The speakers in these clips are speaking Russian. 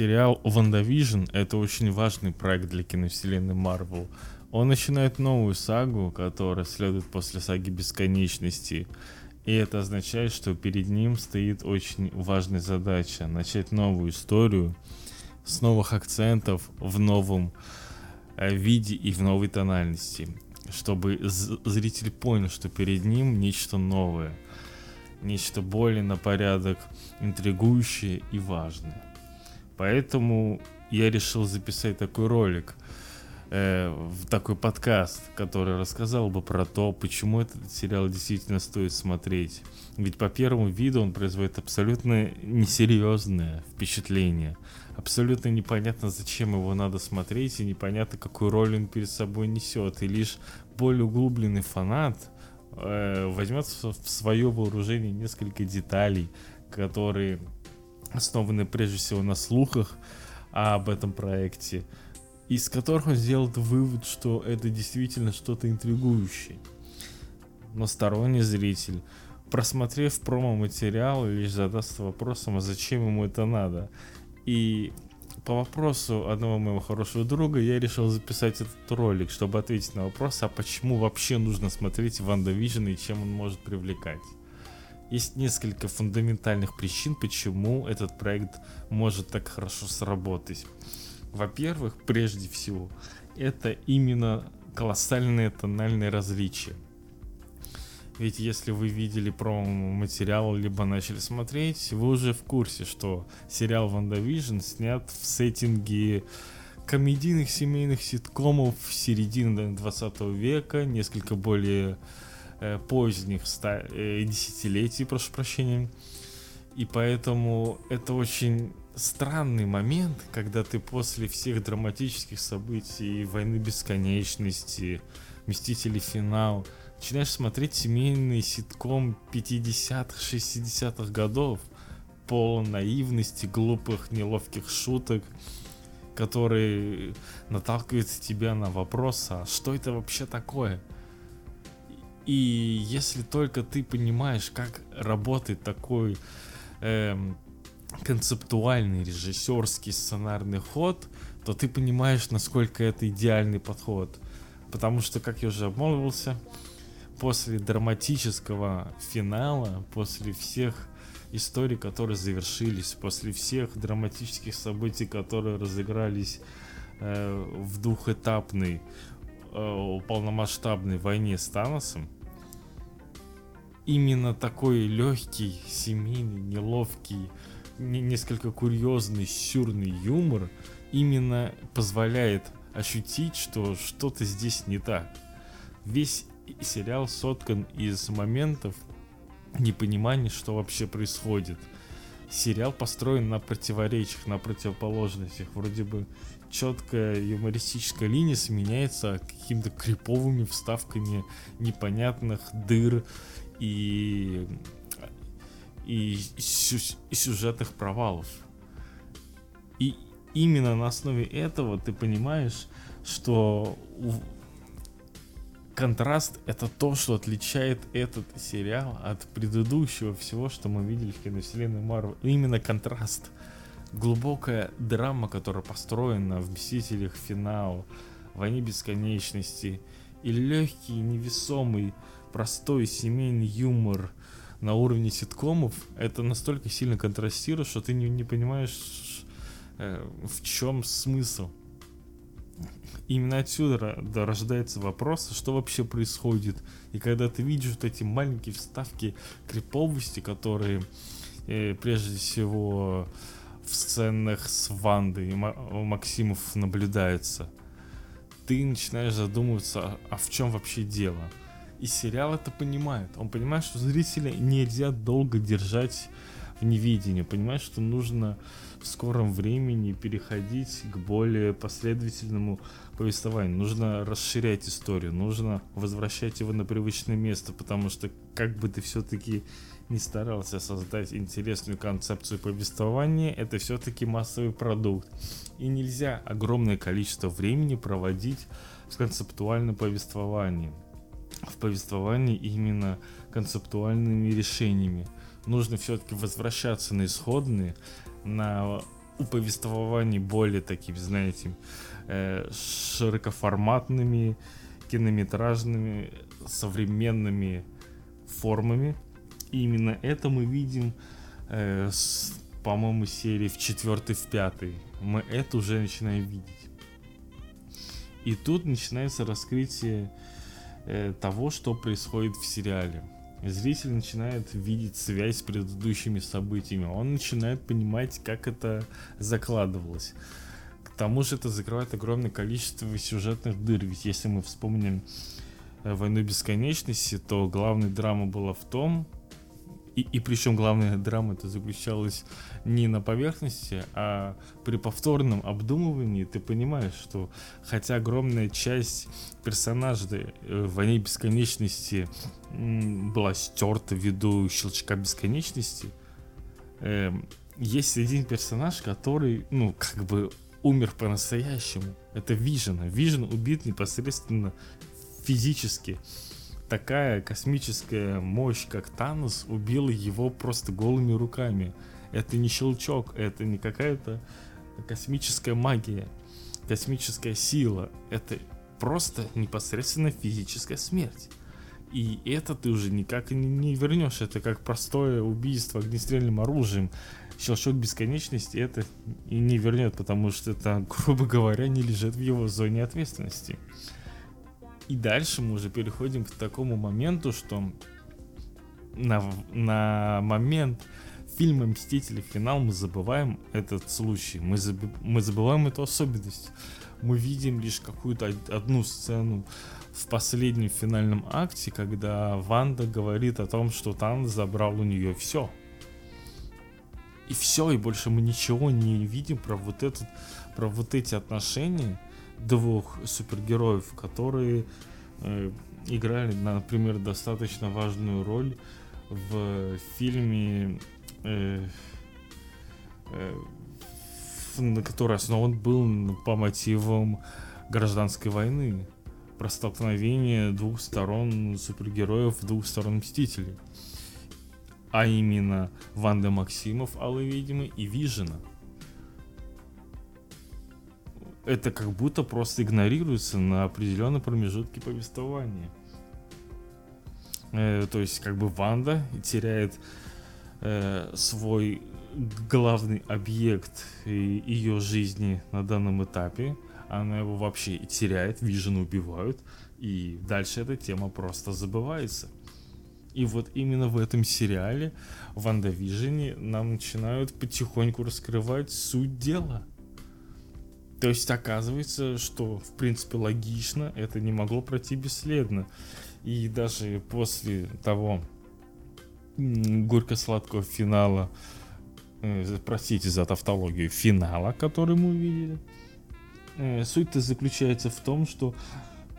Сериал «WandaVision» — это очень важный проект для киновселенной Марвел. Он начинает новую сагу, которая следует после саги Бесконечности. И это означает, что перед ним стоит очень важная задача — начать новую историю с новых акцентов в новом э, виде и в новой тональности, чтобы зритель понял, что перед ним нечто новое, нечто более на порядок интригующее и важное. Поэтому я решил записать такой ролик, э, в такой подкаст, который рассказал бы про то, почему этот сериал действительно стоит смотреть. Ведь по первому виду он производит абсолютно несерьезное впечатление. Абсолютно непонятно, зачем его надо смотреть, и непонятно, какую роль он перед собой несет. И лишь более углубленный фанат э, возьмет в свое вооружение несколько деталей, которые основанные прежде всего на слухах об этом проекте, из которых он сделал вывод, что это действительно что-то интригующее. Но сторонний зритель, просмотрев промо-материал, лишь задастся вопросом, а зачем ему это надо. И по вопросу одного моего хорошего друга я решил записать этот ролик, чтобы ответить на вопрос, а почему вообще нужно смотреть WandaVision и чем он может привлекать. Есть несколько фундаментальных причин, почему этот проект может так хорошо сработать. Во-первых, прежде всего, это именно колоссальные тональные различия. Ведь если вы видели промо-материал, либо начали смотреть, вы уже в курсе, что сериал WandaVision снят в сеттинге комедийных семейных ситкомов середины 20 века, несколько более поздних ста- э, десятилетий, прошу прощения. И поэтому это очень странный момент, когда ты после всех драматических событий, войны бесконечности, Мстители финал, начинаешь смотреть семейный ситком 50-х, 60-х годов, полон наивности, глупых, неловких шуток, которые наталкивают тебя на вопрос, а что это вообще такое? И если только ты понимаешь, как работает такой эм, концептуальный режиссерский сценарный ход, то ты понимаешь, насколько это идеальный подход. Потому что, как я уже обмолвился, после драматического финала, после всех историй, которые завершились, после всех драматических событий, которые разыгрались э, в двухэтапной э, полномасштабной войне с Таносом, именно такой легкий, семейный, неловкий, не, несколько курьезный, сюрный юмор именно позволяет ощутить, что что-то здесь не так. Весь сериал соткан из моментов непонимания, что вообще происходит. Сериал построен на противоречиях, на противоположностях. Вроде бы четкая юмористическая линия сменяется какими-то криповыми вставками непонятных дыр и, и, и сюжетных провалов. И именно на основе этого ты понимаешь, что контраст это то, что отличает этот сериал от предыдущего всего, что мы видели в киновселенной Марвел. Именно контраст. Глубокая драма, которая построена в Мстителях Финал, Войне Бесконечности и легкий, невесомый, простой семейный юмор на уровне ситкомов, это настолько сильно контрастирует, что ты не, не понимаешь, э, в чем смысл. Именно отсюда рождается вопрос, что вообще происходит. И когда ты видишь вот эти маленькие вставки криповости, которые э, прежде всего в сценах с Вандой и Максимов наблюдаются, ты начинаешь задумываться, а в чем вообще дело. И сериал это понимает. Он понимает, что зрителя нельзя долго держать в невидении. Понимает, что нужно в скором времени переходить к более последовательному повествованию. Нужно расширять историю, нужно возвращать его на привычное место, потому что как бы ты все-таки не старался создать интересную концепцию повествования, это все-таки массовый продукт. И нельзя огромное количество времени проводить в концептуальном повествовании в повествовании именно концептуальными решениями. Нужно все-таки возвращаться на исходные, на у более такими, знаете, э, широкоформатными, кинометражными, современными формами. И именно это мы видим э, по-моему, серии в четвертой, в пятой. Мы это уже начинаем видеть. И тут начинается раскрытие э, того, что происходит в сериале. Зритель начинает видеть связь с предыдущими событиями. Он начинает понимать, как это закладывалось. К тому же это закрывает огромное количество сюжетных дыр. Ведь если мы вспомним «Войну бесконечности», то главная драма была в том, и, и причем главная драма это заключалась не на поверхности, а при повторном обдумывании ты понимаешь, что хотя огромная часть персонажей э, в «Войне бесконечности» была стерта ввиду щелчка бесконечности, э, есть один персонаж, который, ну, как бы умер по-настоящему. Это Вижен. Вижен убит непосредственно физически такая космическая мощь, как Танос, убила его просто голыми руками. Это не щелчок, это не какая-то космическая магия, космическая сила. Это просто непосредственно физическая смерть. И это ты уже никак не, не вернешь. Это как простое убийство огнестрельным оружием. Щелчок бесконечности это и не вернет, потому что это, грубо говоря, не лежит в его зоне ответственности. И дальше мы уже переходим к такому моменту, что на, на момент фильма «Мстители. Финал» мы забываем этот случай, мы, заб, мы забываем эту особенность. Мы видим лишь какую-то одну сцену в последнем финальном акте, когда Ванда говорит о том, что Тан забрал у нее все. И все, и больше мы ничего не видим про вот этот, про вот эти отношения двух супергероев, которые э, играли, например, достаточно важную роль в фильме, э, э, на который основан был по мотивам гражданской войны, про столкновение двух сторон супергероев, двух сторон Мстителей. А именно Ванда Максимов, Аллы Ведьмы и Вижена – это как будто просто игнорируется на определенном промежутке повествования. Э, то есть, как бы Ванда теряет э, свой главный объект ее жизни на данном этапе. Она его вообще теряет, Вижена убивают. И дальше эта тема просто забывается. И вот именно в этом сериале, в Ванда Вижене, нам начинают потихоньку раскрывать суть дела. То есть оказывается, что в принципе логично, это не могло пройти бесследно. И даже после того горько-сладкого финала, э, простите за тавтологию, финала, который мы увидели, э, суть-то заключается в том, что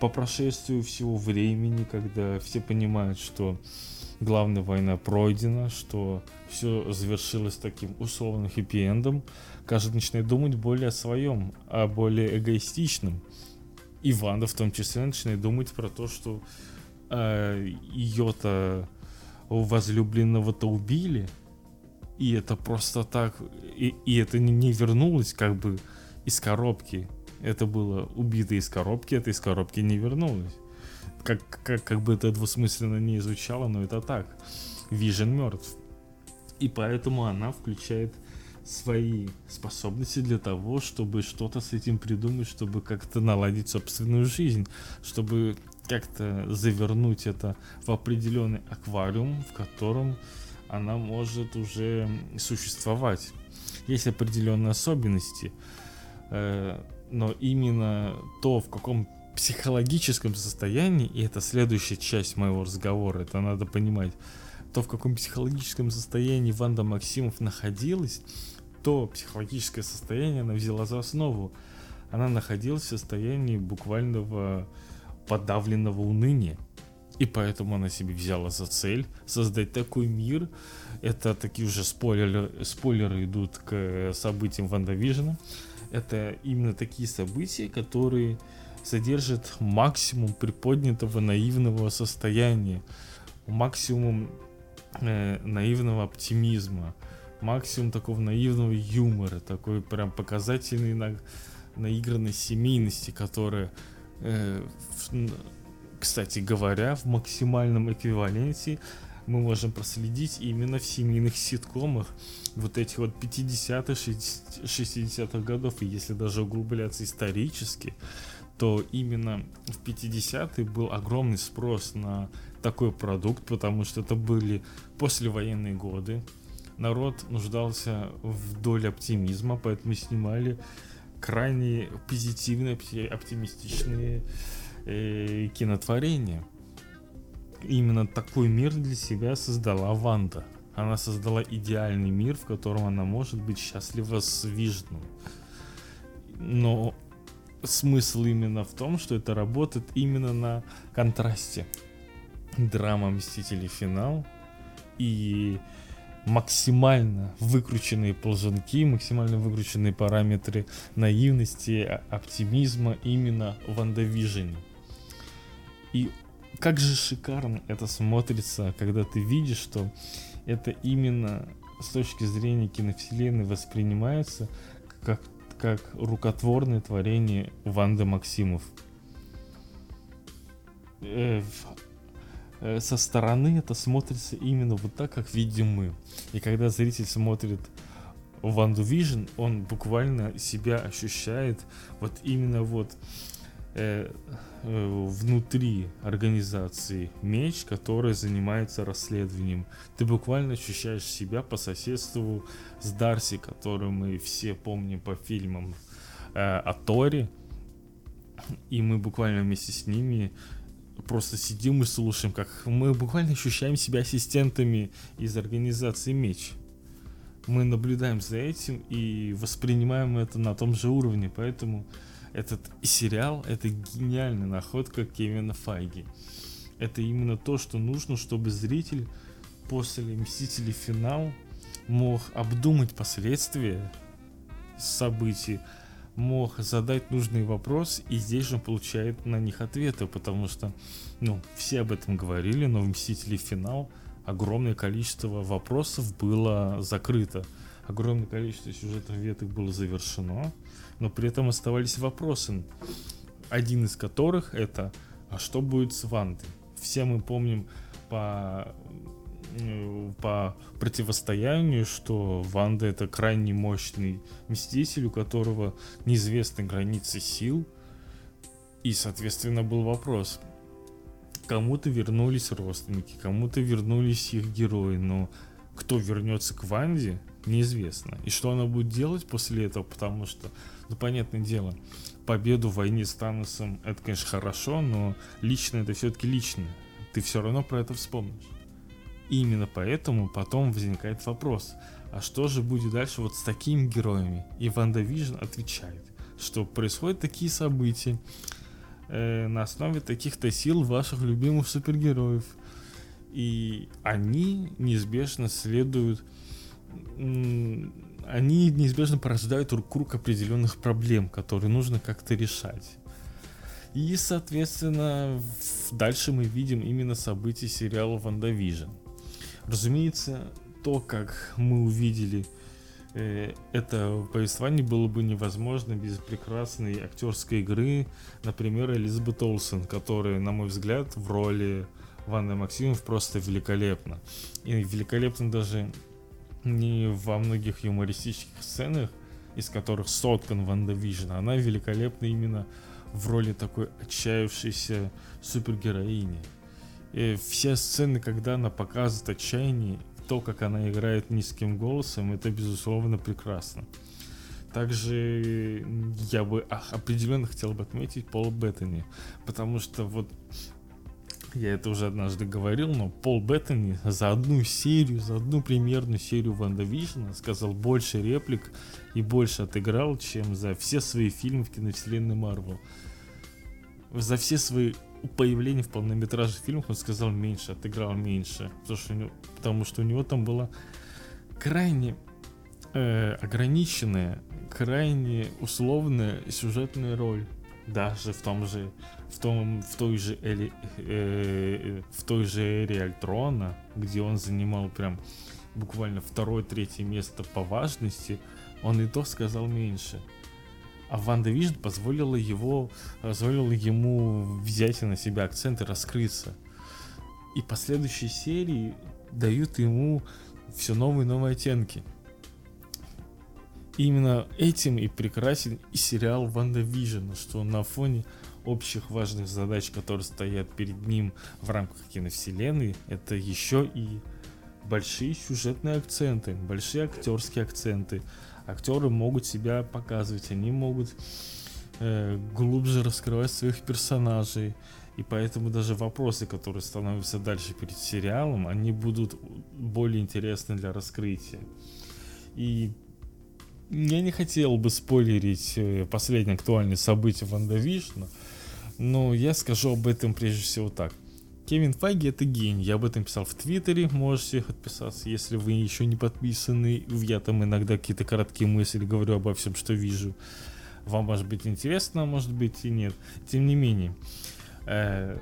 по прошествию всего времени, когда все понимают, что главная война пройдена, что все завершилось таким условным хэппи-эндом, каждый начинает думать более о своем, о более эгоистичном. И Ванда в том числе начинает думать про то, что э, ее-то возлюбленного-то убили, и это просто так, и, и это не вернулось как бы из коробки. Это было убито из коробки, это из коробки не вернулось как, как, как бы это двусмысленно не изучало, но это так. Вижен мертв. И поэтому она включает свои способности для того, чтобы что-то с этим придумать, чтобы как-то наладить собственную жизнь, чтобы как-то завернуть это в определенный аквариум, в котором она может уже существовать. Есть определенные особенности, э, но именно то, в каком психологическом состоянии, и это следующая часть моего разговора, это надо понимать, то в каком психологическом состоянии Ванда Максимов находилась, то психологическое состояние она взяла за основу. Она находилась в состоянии буквального подавленного уныния. И поэтому она себе взяла за цель создать такой мир. Это такие уже спойлеры, спойлеры идут к событиям Ванда Вижена. Это именно такие события, которые содержит максимум приподнятого наивного состояния, максимум э, наивного оптимизма, максимум такого наивного юмора, такой прям показательный на, наигранной семейности, которая, э, в, кстати говоря, в максимальном эквиваленте мы можем проследить именно в семейных ситкомах вот этих вот 50-х, 60-х годов, и если даже углубляться исторически, то именно в 50-е был огромный спрос на такой продукт, потому что это были послевоенные годы. Народ нуждался в доле оптимизма, поэтому снимали крайне позитивные, оптимистичные э, кинотворения. Именно такой мир для себя создала Ванда. Она создала идеальный мир, в котором она может быть счастлива с Вижну. Но смысл именно в том, что это работает именно на контрасте. Драма Мстители финал и максимально выкрученные ползунки, максимально выкрученные параметры наивности, оптимизма именно в Вандавижене. И как же шикарно это смотрится, когда ты видишь, что это именно с точки зрения киновселенной воспринимается как как рукотворное творение Ванды Максимов. Э, э, со стороны это смотрится именно вот так, как видим мы. И когда зритель смотрит Ванду Вижн, он буквально себя ощущает вот именно вот э, э, внутри организации меч, который занимается расследованием. Ты буквально ощущаешь себя по соседству с Дарси, которую мы все помним по фильмам э, о Торе. И мы буквально вместе с ними просто сидим и слушаем, как мы буквально ощущаем себя ассистентами из организации Меч. Мы наблюдаем за этим и воспринимаем это на том же уровне, поэтому этот сериал это гениальная находка Кевина Файги. Это именно то, что нужно, чтобы зритель после Мстителей. Финал мог обдумать последствия событий, мог задать нужный вопрос, и здесь же получает на них ответы, потому что, ну, все об этом говорили, но в Мстители финал огромное количество вопросов было закрыто, огромное количество сюжетных веток было завершено, но при этом оставались вопросы, один из которых это, а что будет с Вандой? Все мы помним по по противостоянию, что Ванда это крайне мощный мститель, у которого неизвестны границы сил. И, соответственно, был вопрос. Кому-то вернулись родственники, кому-то вернулись их герои, но кто вернется к Ванде, неизвестно. И что она будет делать после этого, потому что, ну, понятное дело, победу в войне с Таносом, это, конечно, хорошо, но лично это все-таки лично. Ты все равно про это вспомнишь. И именно поэтому потом возникает вопрос, а что же будет дальше вот с такими героями? И WandaVision отвечает, что происходят такие события э, на основе таких-то сил ваших любимых супергероев. И они неизбежно следуют они неизбежно порождают круг определенных проблем, которые нужно как-то решать. И, соответственно, дальше мы видим именно события сериала «WandaVision». Разумеется, то, как мы увидели э, это повествование было бы невозможно без прекрасной актерской игры, например, Элизабет Олсен, которая, на мой взгляд, в роли Ванды Максимов просто великолепна. И великолепна даже не во многих юмористических сценах, из которых соткан WandaVision, она великолепна именно в роли такой отчаявшейся супергероини. И все сцены, когда она показывает отчаяние, то, как она играет низким голосом, это безусловно прекрасно. Также я бы определенно хотел бы отметить Пол Беттани, потому что вот я это уже однажды говорил, но Пол Беттани за одну серию, за одну примерную серию Ванда Вижна сказал больше реплик и больше отыграл, чем за все свои фильмы в киновселенной Марвел. За все свои появления в полнометражных фильмах он сказал меньше, отыграл меньше, потому что у него, потому что у него там была крайне э, ограниченная, крайне условная сюжетная роль. Даже в том же, в том, в той же Эли, э, в той же эре Альтрона, где он занимал прям буквально второе-третье место по важности, он и то сказал меньше. А WandaVision позволила его, позволила ему взять на себя акцент и раскрыться. И последующие серии дают ему все новые и новые оттенки. Именно этим и прекрасен и сериал WandaVision, что на фоне общих важных задач, которые стоят перед ним в рамках киновселенной, это еще и большие сюжетные акценты, большие актерские акценты. Актеры могут себя показывать, они могут э, глубже раскрывать своих персонажей. И поэтому даже вопросы, которые становятся дальше перед сериалом, они будут более интересны для раскрытия. И я не хотел бы спойлерить э, последние актуальные события Ванда Вишна, но я скажу об этом прежде всего так. Кевин Файги это гений. Я об этом писал в Твиттере, можете отписаться, если вы еще не подписаны. Я там иногда какие-то короткие мысли говорю обо всем, что вижу. Вам может быть интересно, может быть и нет. Тем не менее, э,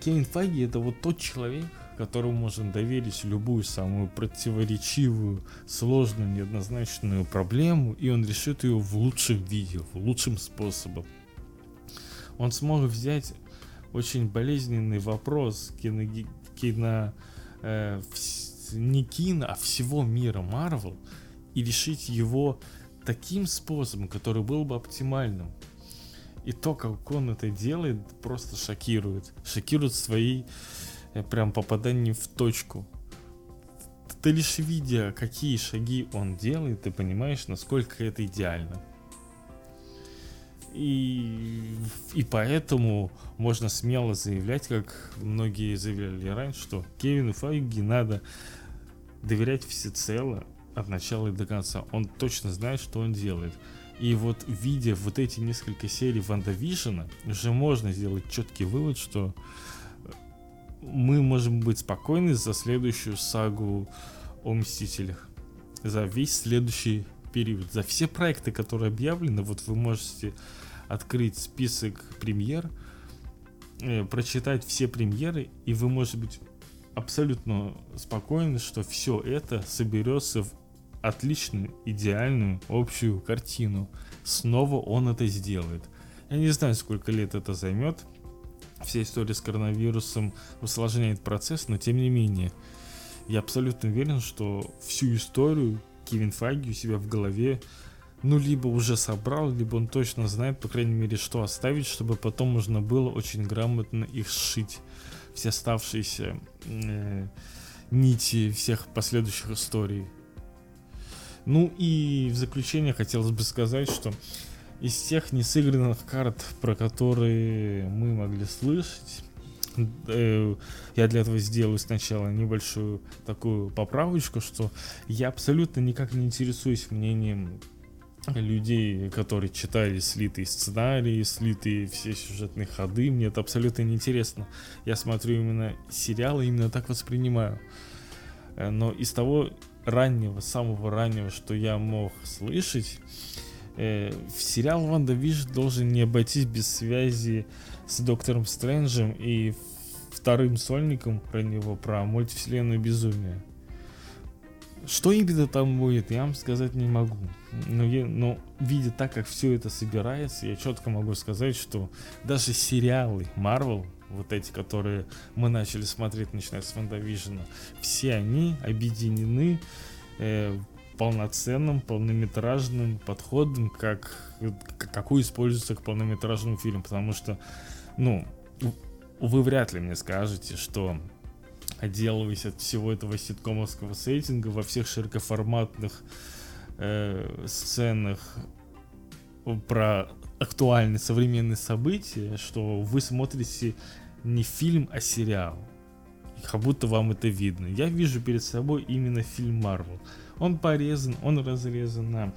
Кевин Файги это вот тот человек, которому можно доверить любую самую противоречивую, сложную, неоднозначную проблему, и он решит ее в лучшем виде, в лучшем способом он смог взять очень болезненный вопрос кино, кино э, в, не кино, а всего мира Марвел и решить его таким способом, который был бы оптимальным. И то, как он это делает, просто шокирует. Шокирует свои э, прям попадания в точку. Ты лишь видя, какие шаги он делает, ты понимаешь, насколько это идеально. И, и поэтому можно смело заявлять, как многие заявляли раньше, что Кевину Файги надо доверять всецело от начала и до конца. Он точно знает, что он делает. И вот видя вот эти несколько серий Ванда Вижена, уже можно сделать четкий вывод, что мы можем быть спокойны за следующую сагу о Мстителях. За весь следующий период. За все проекты, которые объявлены, вот вы можете открыть список премьер, э, прочитать все премьеры, и вы можете быть абсолютно спокойны, что все это соберется в отличную, идеальную общую картину. Снова он это сделает. Я не знаю, сколько лет это займет. Вся история с коронавирусом усложняет процесс, но тем не менее, я абсолютно уверен, что всю историю Кевин Файги у себя в голове ну, либо уже собрал, либо он точно знает, по крайней мере, что оставить, чтобы потом можно было очень грамотно их сшить. Все оставшиеся э, нити всех последующих историй. Ну и в заключение хотелось бы сказать, что из тех несыгранных карт, про которые мы могли слышать, э, я для этого сделаю сначала небольшую такую поправочку, что я абсолютно никак не интересуюсь мнением людей, которые читали слитые сценарии, слитые все сюжетные ходы. Мне это абсолютно неинтересно. Я смотрю именно сериалы, именно так воспринимаю. Э, но из того раннего, самого раннего, что я мог слышать, э, сериал Ванда Виш должен не обойтись без связи с Доктором Стрэнджем и вторым сольником про него, про мультивселенную безумие. Что именно там будет, я вам сказать не могу. Но, я, но видя так, как все это собирается, я четко могу сказать, что даже сериалы Marvel, вот эти, которые мы начали смотреть, начиная с Вандавижена, все они объединены э, полноценным, полнометражным подходом, как, какой используется к полнометражному фильму. Потому что, ну, вы вряд ли мне скажете, что отделываясь от всего этого ситкомовского сеттинга во всех широкоформатных э, сценах про актуальные современные события, что вы смотрите не фильм, а сериал. Как будто вам это видно. Я вижу перед собой именно фильм Марвел. Он порезан, он разрезан на,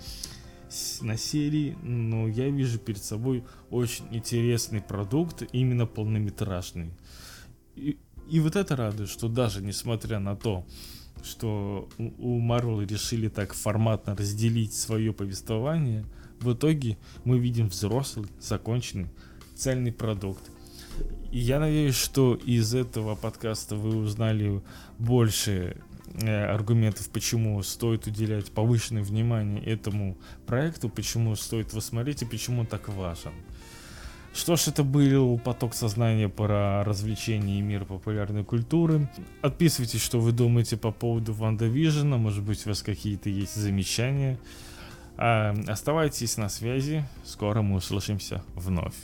на серии, но я вижу перед собой очень интересный продукт, именно полнометражный. И и вот это радует, что даже несмотря на то, что у Марвел решили так форматно разделить свое повествование, в итоге мы видим взрослый, законченный, цельный продукт. Я надеюсь, что из этого подкаста вы узнали больше э, аргументов, почему стоит уделять повышенное внимание этому проекту, почему стоит его смотреть и почему он так важен. Что ж, это был поток сознания про развлечения и мир популярной культуры. Отписывайтесь, что вы думаете по поводу Ванда Вижена. Может быть, у вас какие-то есть замечания. А, оставайтесь на связи. Скоро мы услышимся вновь.